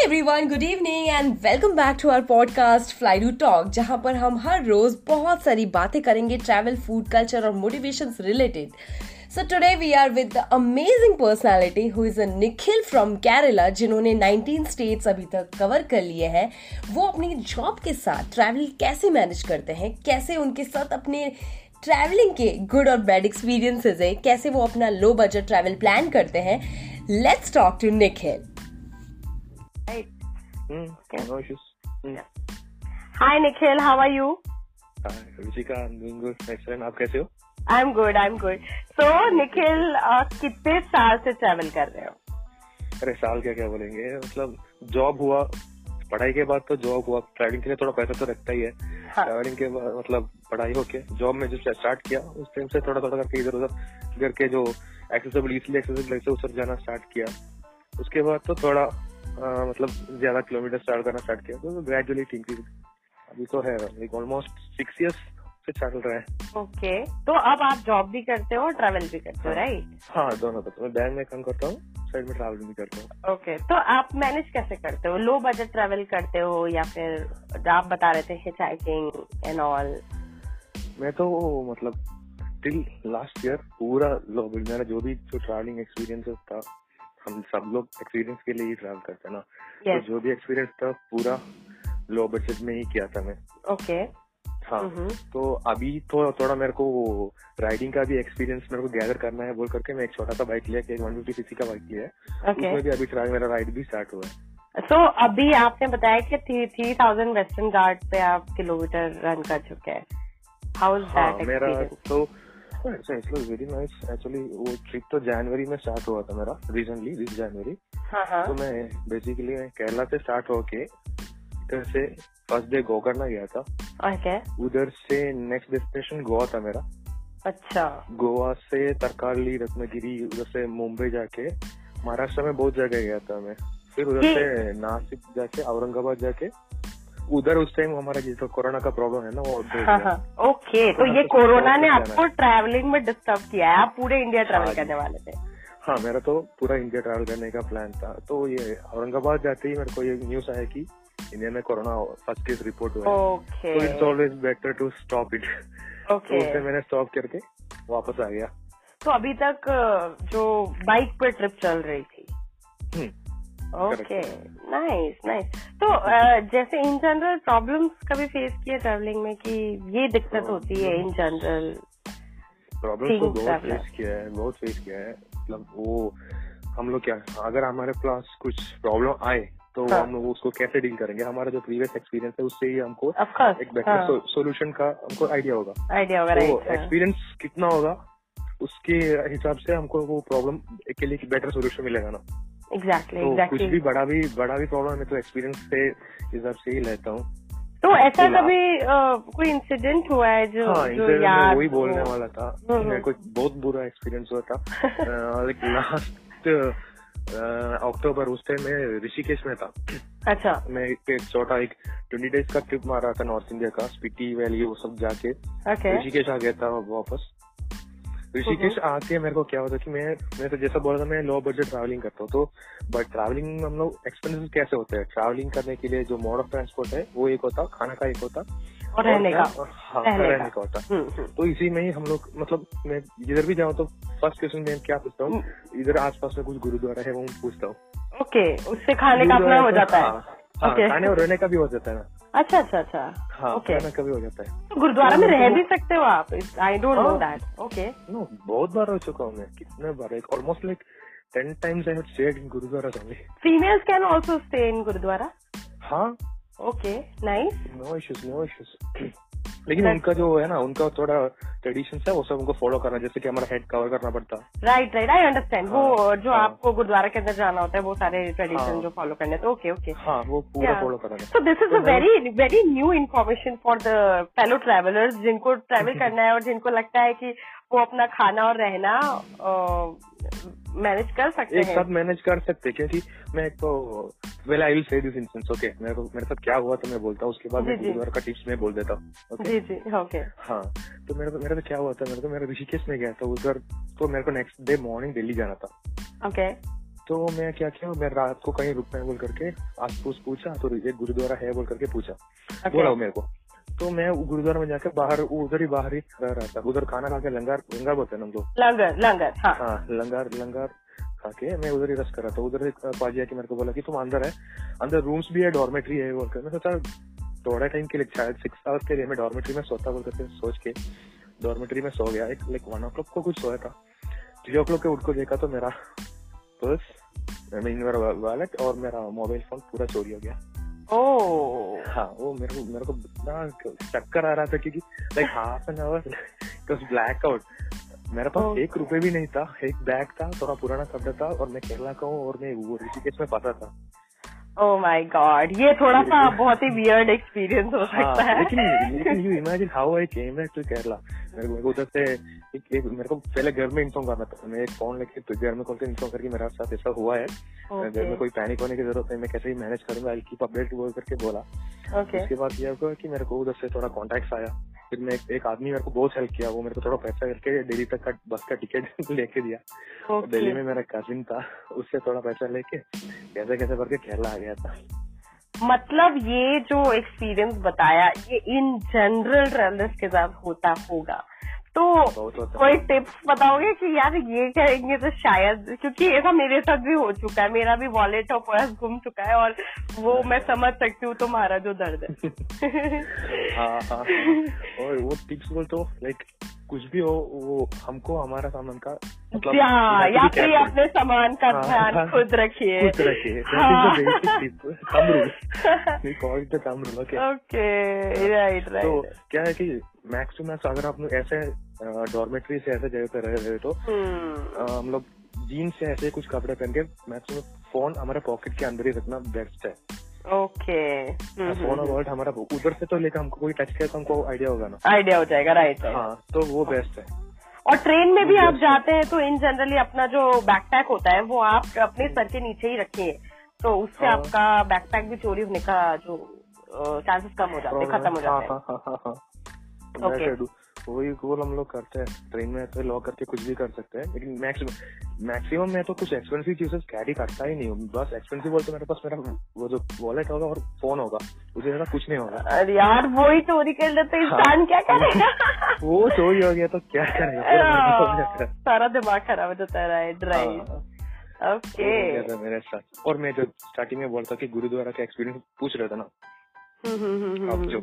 Everyone good evening and welcome back to our podcast fly to talk जहाँ पर हम हर रोज बहुत सारी बातें करेंगे ट्रैवल फ़ूड कल्चर और motivation related so today we are with the amazing personality who is a Nikhil from Kerala जिन्होंने 19 स्टेट्स अभी तक कवर कर लिए हैं। वो अपनी जॉब के साथ ट्रैवल कैसे मैनेज करते हैं, कैसे उनके साथ अपने ट्रैवलिंग के गुड और बैड एक्सपीरियंसेस है, कैसे वो अपना लो बजट ट्रैवल प्लान करते हैं। Let's talk to Nikhil Mm, Okay. no issues. Mm. Hi Nikhil, how are you? Hi, Ruchika, I'm doing good. Excellent. आप कैसे हो? I'm good, I'm good. So Nikhil, uh, कितने साल से travel कर रहे हो अरे साल क्या क्या बोलेंगे मतलब जॉब हुआ पढ़ाई के बाद तो जॉब हुआ ट्रैवलिंग के लिए थोड़ा पैसा तो रखता ही है हाँ ट्रैवलिंग के बाद मतलब पढ़ाई होके जॉब में जब स्टार्ट किया उस टाइम से थोड़ा थोड़ा करके इधर उधर करके जो एक्सेसिबल इजिली एक्सेसिबल से उस जाना स्टार्ट किया उसके बाद तो थोड़ा मतलब ज़्यादा किलोमीटर स्टार्ट करना स्टार्ट किया तो ग्रेजुअली इंक्रीज अभी तो है लाइक ऑलमोस्ट सिक्स इयर्स से चल रहा है। ओके तो अब आप जॉब भी करते हो और ट्रैवल भी करते हो हाँ। राइट हाँ दोनों तो मैं बैंक में काम करता हूँ साइड में ट्रैवल भी करता हूँ। ओके तो आप मैनेज कैसे करते हो? लो बजट ट्रैवल करते हो या फिर आप बता रहे थे हिच हाइकिंग एंड ऑल मैं तो मतलब टिल लास्ट ईयर पूरा लो मेरा जो भी जो ट्रैवलिंग एक्सपीरियंस था हम सब लोग एक्सपीरियंस के लिए ही ट्रैवल करते हैं ना। yes. तो जो भी एक्सपीरियंस था पूरा लो बजट में ही किया था मैं। Okay okay. हाँ mm-hmm. तो अभी तो थोड़ा मेरे को राइडिंग का भी एक्सपीरियंस मेरे को गैदर करना है बोल करके मैं एक छोटा सा बाइक लिया वन फिफ्टी सीसी का बाइक लिया है। ओके उसमें भी अभी ट्राई मेरा राइड भी स्टार्ट हुआ है। सो अभी आपने बताया कि थ्री थाउज़ेंड वेस्टर्न घाट पे आप किलोमीटर रन कर चुके हैं। हाउ इज़ दैट मेरा एक्सपीरियंस तो वेरी नाइस एक्चुअली वो ट्रिप तो जनवरी में स्टार्ट हुआ था मेरा रिसेंटली दिस जनवरी तो मैं बेसिकली मैं केरला से स्टार्ट होके इधर से फ़र्स्ट डे गोकर्णा गया था। ओके उधर से नेक्स्ट डेस्टिनेशन गोवा था मेरा। अच्छा। गोवा से तरकारली रत्नागिरी उधर से मुंबई जाके महाराष्ट्र में बहुत जगह गया था मैं। फिर उधर से नासिक जाके औरंगाबाद जाके उधर उस टाइम हमारा जिस कोरोना का प्रॉब्लम है ना वो उधर हाँ। हाँ। ओके तो हाँ, ये तो कोरोना ने आपको ट्रैवलिंग में डिस्टर्ब किया है। आप पूरे इंडिया ट्रैवल हाँ करने वाले थे। हाँ मेरा तो पूरा इंडिया ट्रैवल करने का प्लान था। तो ये औरंगाबाद जाते ही मेरे को ये न्यूज़ आया कि इंडिया में कोरोना फ़र्स्ट केस रिपोर्ट हुआ है। तो it's always better to stop it तो ओके उससे मैंने स्टॉप करके वापस आ गया। तो अभी तक जो बाइक पे ट्रिप चल रही थी हम्म, ओके नाइस नाइस तो जैसे इन जनरल प्रॉब्लम्स कभी फेस किए ट्रैवलिंग में कि ये दिक्कत होती है इन जनरल प्रॉब्लम तो बहुत फेस किया है बहुत फेस किया है। मतलब वो हम लोग क्या अगर हमारे पास कुछ प्रॉब्लम आए तो हाँ. हम लोग उसको कैसे डील करेंगे? हमारा जो प्रीवियस एक्सपीरियंस है उससे ही हमको एक बेटर सोल्यूशन का हमको आइडिया होगा। आइडिया होगा तो एक्सपीरियंस कितना होगा उसके हिसाब से हमको वो प्रॉब्लम के लिए बेटर सोल्यूशन मिलेगा ना। एग्जैक्टली तो कुछ भी बड़ा भी बड़ा भी प्रॉब्लम है तो एक्सपीरियंस से हिसाब से ही लेता हूँ। तो ऐसा कभी कोई इंसिडेंट हुआ है जो हाँ जो याद वही बोलने वाला था हम्म, मेरे को बहुत बुरा एक्सपीरियंस हुआ था। लाइक लास्ट अक्टूबर उस टाइम मैं ऋषिकेश में था। अच्छा। मैं एक एक छोटा एक ट्वेंटी डेज़ का ट्रिप मारा था नॉर्थ इंडिया का स्पीटी वैली वो सब जाके। ऋषिकेश आ गया था वापस। ऋषिकेश आके मेरे को क्या होता कि मैं मैं तो जैसा बोला था मैं लो बजट ट्रैवलिंग करता हूँ तो बट ट्रैवलिंग में हम लोग एक्सपेंसेस कैसे होते हैं? ट्रैवलिंग करने के लिए जो मोड ऑफ़ ट्रांसपोर्ट है वो एक होता खाना का एक होता। और रहने का। हाँ रहने का। होता। हम्म, हम्म। तो इसी में ही हम लोग मतलब मैं जिधर भी जाऊँ तो फ़र्स्ट क्वेश्चन मैं क्या पूछता हूँ? इधर आसपास में कुछ गुरुद्वारा है वो पूछता हूँ। ओके उससे खाने का अपना हो जाता है। हाँ, Okay. खाने और रहने का भी हो जाता है ना। अच्छा अच्छा अच्छा। हाँ okay. रहने का भी हो जाता है। तो गुरुद्वारा में रह भी सकते हो आप? I don't know. That okay no बहुत बार हो चुका हूँ मैं कितने बार एक almost like ten times I have stayed in gurudwara only females can also stay in gurudwara? हाँ। Okay nice no issues no issues लेकिन right. उनका जो है ना उनका थोड़ा ट्रेडिशन है वो सब उनको फॉलो करना जैसे कि हमारा हेड कवर करना पड़ता राइट राइट आई अंडरस्टैंड वो हाँ, जो हाँ। आपको गुरुद्वारा के अंदर जाना होता है वो सारे ट्रेडिशन हाँ। जो फॉलो करने तो ओके ओके हाँ वो पूरा Yeah. फॉलो करना So this is a very very new information for the fellow travelers जिनको ट्रेवल करना है और जिनको लगता है कि वो अपना खाना और रहना मैनेज कर सकते हैं एक साथ मैनेज कर सकते क्योंकि मैं एक तो well I will say this instance okay मेरे को मेरे साथ क्या हुआ तो मैं बोलता हूँ उसके बाद मैं। गुरुद्वारा का टिप्स में बोल देता हूँ ओके जी जी ओके हाँ तो मेरे को मेरे को क्या हुआ था मेरे को मेरा ऋषिकेश में गया था उधर तो मेरे को नेक्स्ट डे मॉर्निंग दिल्ली जाना था। ओके तो मैं क्या किया मैं रात को कहीं रुकना है बोल करके आस पूछ पूछा तो एक गुरुद्वारा है बोल करके पूछा। बोला मेरे को। तो मैं गुरुद्वारा में जाकर बाहर उधर ही बाहर ही रह रहा था। उधर खाना खा के लंगार लंगार बोलते हैं हम लोग। लंगर लंगर हाँ। हाँ लंगार लंगार। खा के मैं उधर ही रस कर रहा था। उधर एक पाजी आके मेरे को बोला कि तुम अंदर है। अंदर रूम्स भी है डॉर्मेट्री है बोल कर। मैं सोचा थोड़ा टाइम के लिए शायद सिक्स आवर्स के लिए मैं डॉर्मेट्री में सोता बोल करके सोच के। डॉर्मेट्री में सो गया। एक लाइक वन ओ क्लॉक को कुछ सोया था। थ्री ओ क्लॉक के उठ को देखा तो मेरा पर्स मेरा वॉलेट और मेरा मोबाइल फ़ोन पूरा चोरी हो गया। ओ हाँ वो मेरे को मेरे को इतना चक्कर आ रहा था क्योंकि like half an hour black out मेरे पास Oh. एक रुपए भी नहीं था एक बैग था थोड़ा पुराना कपड़ा था और मैं केरला का हूँ और मैं वो ऋषिकेश में फंसा था। ओ माय गॉड ये थोड़ा सा बहुत ही वियर्ड एक्सपीरियंस हो हाँ, सकता है। लेकिन लेकिन you imagine how I came back to Kerala मेरे को उधर से एक, एक मेरे को पहले घर में इन्फॉर्म करना था। मैं एक फ़ोन लेके तो घर में कॉल कर इन्फॉर्म करके मेरा साथ ऐसा हुआ है। घर में कोई पैनिक होने की ज़रूरत नहीं मैं कैसे ही मैनेज करूँगा? आई कीप अपडेट बोल करके बोला। ओके उसके बाद ये हुआ कि मेरे को उधर से थोड़ा कॉन्टेक्ट आया। फिर मैं एक, आदमी मेरे को बहुत हेल्प किया वो मेरे को थोड़ा पैसा करके दिल्ली तक का बस का टिकट लेके दिया। Okay. दिल्ली में मेरा कजिन था उससे थोड़ा पैसा लेके कैसे कैसे करके केरला आ गया था। मतलब ये जो एक्सपीरियंस बताया ये इन जनरल ट्रेवलर्स के साथ होता होगा। तो है। कोई टिप्स बताओगे कि यार ये करेंगे तो शायद क्योंकि ऐसा मेरे साथ भी हो चुका है मेरा भी वॉलेट और पर्स घूम चुका है और वो मैं समझ सकती हूँ तुम्हारा जो दर्द है। हाँ हाँ हाँ। और वो टिप्स बोल तो लाइक कुछ भी हो वो हमको हमारा सामान का मतलब या फिर. अपने सामान का हाँ, ध्यान हाँ, खुद रखिए। खुद रखिए। हाँ। ओके राइट राइट तो क्या है कि मैक्स टू मैक्स अगर आप लोग ऐसे डॉर्मेट्री से ऐसे जगह पे रह रहे हो तो हम्म। हम लोग जीन्स से ऐसे कुछ कपड़े पहन के मैक्सिमम फ़ोन हमारे पॉकेट के अंदर ही रखना बेस्ट है। ओके हम्म, फ़ोन और वॉलेट हमारा उधर से तो लेकर हमको कोई टच किया तो हमको आइडिया होगा ना। आइडिया हो जाएगा राइट हाँ तो वो बेस्ट है। और ट्रेन में भी आप जाते हैं तो इन जनरली अपना जो बैकपैक होता है वो आप अपने सर के नीचे ही रखिए। तो उससे हाँ। आपका बैकपैक भी चोरी होने का जो चांसेस कम हो जाते हैं खत्म हो हाँ जाते हैं। हाँ हाँ हाँ हाँ do. वही गोल हम लोग करते हैं। ट्रेन में तो लॉक करके कुछ भी कर सकते हैं लेकिन मैक्सिमम मैक्सिमम मैं तो कुछ एक्सपेंसिव चीजेस कैरी करता ही नहीं हूँ। बस एक्सपेंसिव बोलते मेरे पास मेरा वो जो वॉलेट होगा और फ़ोन होगा उससे ज़्यादा कुछ नहीं होगा। अरे यार वो ही चोरी कर लेते इंसान क्या करेगा? वो चोरी हो गया तो क्या करेगा? करेगा? सारा दिमाग खराब हो जाता है राइट हाँ, ओके हो मेरे साथ। और मैं जो स्टार्टिंग में बोलता कि गुरुद्वारा का एक्सपीरियंस पूछ रहा था ना। हम्म, अब जो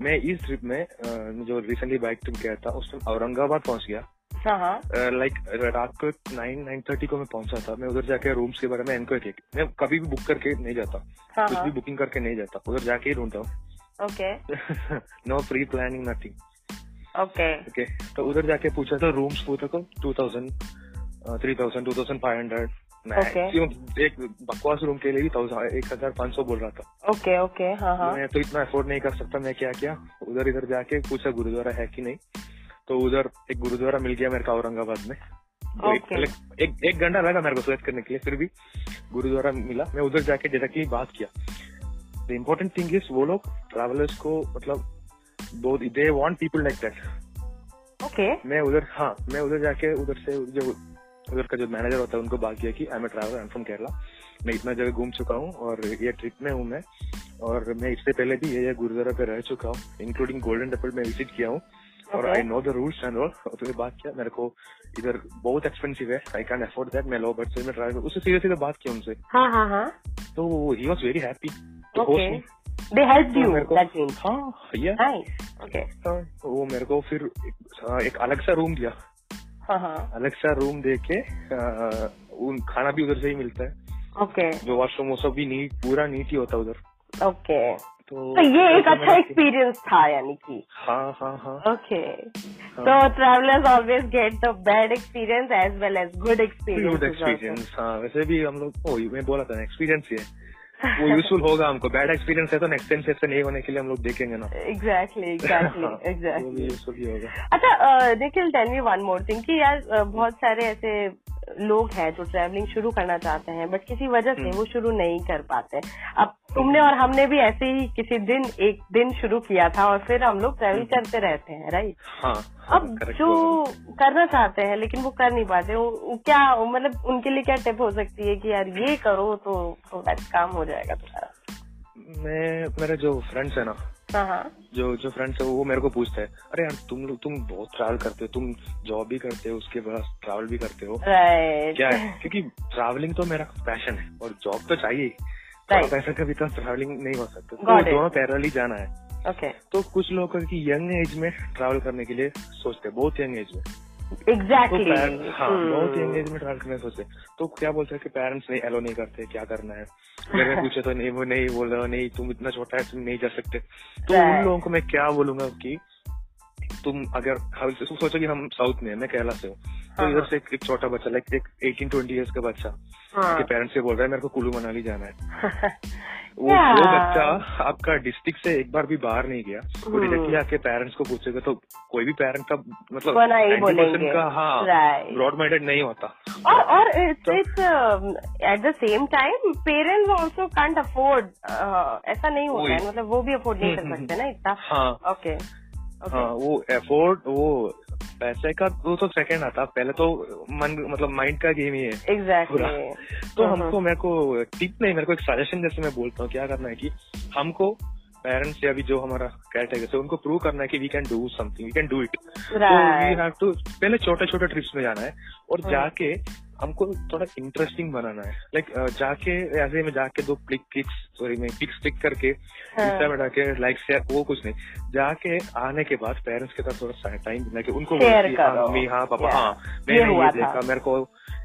मैं इस ट्रिप में जो रिसेंटली बाइक ट्रिप गया था उस टाइम औरंगाबाद पहुँच गया। हाँ हाँ। लाइक रात को नाइन नाइन थर्टी को मैं पहुँचा था। मैं उधर जाके रूम्स के बारे में इंक्वायरी की मैं कभी भी बुक करके नहीं जाता। हाँ कुछ हाँ। भी बुकिंग करके नहीं जाता। उधर जाके ही ढूंढता हूँ। Okay no pre planning nothing okay okay तो उधर जाके पूछा था rooms two thousand three thousand two thousand five hundred maximum एक बकवास रूम के लिए भी थाउज़ेंड एक हज़ार पाँच सौ बोल रहा था। ओके ओके हाँ हाँ। मैं तो इतना अफोर्ड नहीं कर सकता मैं क्या किया? उधर इधर जाके पूछा गुरुद्वारा है कि नहीं? तो उधर एक गुरुद्वारा मिल गया मेरे को औरंगाबाद में। तो एक, Okay. एक एक घंटा लगा मेरे को सेलेक्ट करने के लिए फिर भी गुरुद्वारा मिला। मैं उधर जाके डायरेक्टली बात किया। द इम्पोर्टेंट थिंग इज़ वो लोग ट्रैवलर्स को मतलब they want people like that okay मैं उधर हाँ मैं उधर जाके उधर से जो उधर का जो मैनेजर होता है उनको बात किया कि I am a traveller from Kerala मैं इतना जगह घूम चुका हूँ और ये ट्रिप में हूँ मैं। और मैं इससे पहले भी ये ये गुरुद्वारा पे रह चुका हूँ इंक्लूडिंग गोल्डन टेंपल में विज़िट किया हूँ। और I know the rules and all और तुम्हें बात किया मेरे को इधर बहुत एक्सपेंसिव है आई कैन अफोर्ड दैट मैं लो बजट में ट्रैवल उससे सीधे सीधे बात की उनसे। हाँ हाँ हाँ। तो he was very happy they help to you मेरे को दैट मीन्स हाँ या ओके वो मेरे को फिर एक अलग सा रूम दिया। हाँ हाँ। अलग सा रूम दे के उन खाना भी उधर से ही मिलता है। ओके। जो वॉशरूम वो सब भी नीट पूरा नीट ही होता है उधर। ओके। तो तो ये एक अच्छा एक्सपीरियंस था यानी कि। हाँ हाँ हाँ। ओके। तो travellers always get the bad experience as well as good experience good experience experience हाँ वैसे भी हम लोग ओ मैं बोला था एक्सपीरियंस ही है वो यूजफुल होगा हमको। बैड एक्सपीरियंस है तो नेक्स्ट टाइम से ऐसा नहीं होने के लिए हम लोग देखेंगे ना। एग्जैक्टली एग्जैक्टली एग्जैक्टली यूजफुल ही होगा। अच्छा देखिए tell me one more thing कि यार बहुत सारे ऐसे लोग हैं जो ट्रैवलिंग शुरू करना चाहते हैं बट किसी वजह से हम्म। वो शुरू नहीं कर पाते अब तुमने और हमने भी ऐसे ही किसी दिन एक दिन शुरू किया था और फिर हम लोग ट्रैवल करते रहते हैं राइट हाँ हाँ, अब जो। करना चाहते हैं लेकिन वो कर नहीं पाते। क्या मतलब उनके लिए क्या टिप हो सकती है कि यार ये करो तो थोड़ा काम हो जाएगा तुम्हारा? मैं मेरे जो फ्रेंड्स है ना जो जो फ्रेंड्स है वो मेरे को पूछते हैं अरे यार तुम लोग तुम बहुत ट्रैवल करते हो तुम जॉब भी करते हो उसके बाद ट्रैवल भी करते हो। Right. क्या है? क्योंकि ट्रैवलिंग तो मेरा पैशन है और जॉब तो चाहिए ही। Right. पैसा कभी तो ट्रैवलिंग नहीं हो सकता। तो दोनों पैरल ही जाना है। ओके तो कुछ लोग की यंग एज में ट्रैवल करने के लिए सोचते हैं बहुत यंग एज में। तो एग्जैक्टली पैर- हाँ हम्म। बहुत यंग एज में ट्रैवल करने सोचते तो क्या बोलते हैं कि पेरेंट्स नहीं एलो नहीं करते क्या करना है? अगर मैं पूछे तो नहीं वो नहीं बोल रहा नहीं तुम इतना छोटा है तुम नहीं जा सकते। तो उन लोगों को मैं क्या बोलूँगा कि तुम अगर सोचो कि हम साउथ में हैं, मैं केरला से हूँ। तो हाँ, इधर हाँ। से एक, छोटा बच्चा लाइक एक एटीन ट्वेंटी ईयर्स का बच्चा हाँ। के पेरेंट्स से बोल रहा है मेरे को कुल्लू मनाली जाना है। वो. वो बच्चा आपका डिस्ट्रिक्ट से एक बार भी बाहर नहीं गया। वो। डायरेक्टली आके पेरेंट्स को पूछेगा तो कोई भी पेरेंट का मतलब नहीं 90% बोलेंगे। का हाँ ब्रॉड माइंडेड नहीं होता। और और it's at the same time parents also can't afford ऐसा नहीं होता है मतलब वो भी अफोर्ड नहीं कर हम्म, हम्म, सकते ना इतना। हाँ। हाँ वो एफोर्ड वो पैसे का वो तो सेकंड आता। पहले तो मन मतलब माइंड का गेम ही है। एग्जैक्टली तो हमको मेरे को टिप नहीं मेरे को एक सजेशन जैसे मैं बोलता हूँ क्या करना है कि हमको पेरेंट्स या भी जो हमारा कैरेक्टर है उनको प्रूव करना है कि we can do something we can do it we have to पहले छोटे छोटे ट्रिप्स में जाना है और हाँ। जाके हमको थोड़ा इंटरेस्टिंग बनाना है। लाइक like, जाके ऐसे में जाके दो क्लिक क्लिक्स सॉरी मैं क्लिक्स क्लिक करके हाँ। इंस्टा में जाके लाइक शेयर वो कुछ नहीं। जाके आने के बाद पेरेंट्स के साथ थोड़ा टाइम देना कि उनको। हाँ, मम्मी हाँ पापा हाँ मैंने ये देखा मेरे को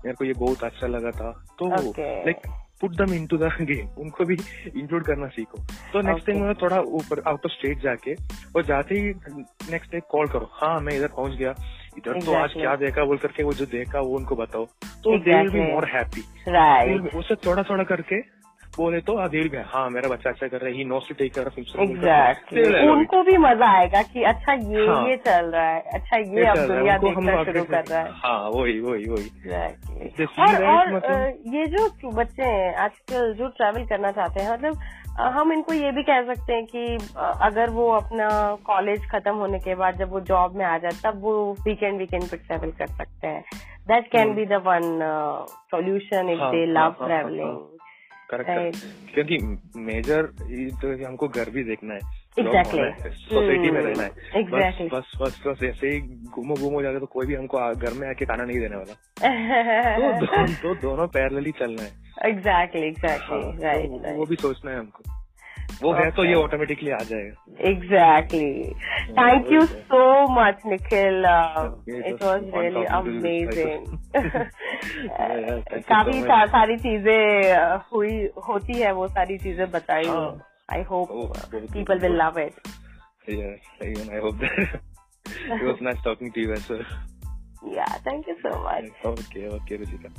मेरे को ये बहुत अच्छा लगा था। तो लाइक पुट दम इन टू द गेम उनको भी इंक्लूड करना सीखो। तो नेक्स्ट Okay. टाइम थोड़ा ऊपर आउट ऑफ़ स्टेट जाके और जाते ही नेक्स्ट डे कॉल करो। हाँ मैं इधर पहुँच गया। इधर तो आज क्या देखा बोल करके वो जो देखा वो उनको बताओ। तो they will be more happy right उसे थोड़ा थोड़ा करके बोले तो हाँ दिल में हाँ। मेरा बच्चा अच्छा कर रहा है। He knows to take exactly उनको भी मज़ा आएगा कि अच्छा ये हाँ। ये चल रहा है। अच्छा ये अब दुनिया देखना शुरू कर रहा है। हाँ वही वही वही। Exactly. और और मतलब- ये जो बच्चे हैं आजकल जो ट्रैवल करना चाहते हैं मतलब हम इनको ये भी कह सकते हैं कि अगर वो अपना कॉलेज खत्म होने के बाद जब वो जॉब में आ जाए तब वो वीकेंड वीकेंड पर ट्रेवल कर सकते हैं। That can be the one solution if they love travelling correct क्योंकि मेजर तो हमको घर भी देखना है। Exactly. सोसाइटी में Hmm. रहना है। Exactly. बस बस बस बस ऐसे ही घूमो घूमो जाके तो कोई भी हमको घर में आके खाना नहीं देने वाला। तो, दो, तो दोनों पैरेलल ही चलना है। एग्जैक्टली एग्जैक्टली हाँ, राइट वो भी सोचना है हमको। वो है तो ये ऑटोमेटिकली आ जाएगा। Exactly thank you so much Okay, amazing. Yeah, yeah, thank you काफ़ी सारी चीज़ें uh, हुई होती है वो सारी चीज़ें बताई I hope oh, people will love it. Yeah, even I hope that. it was nice talking to you as well. Yeah, thank you so much. Okay, okay, Rishita.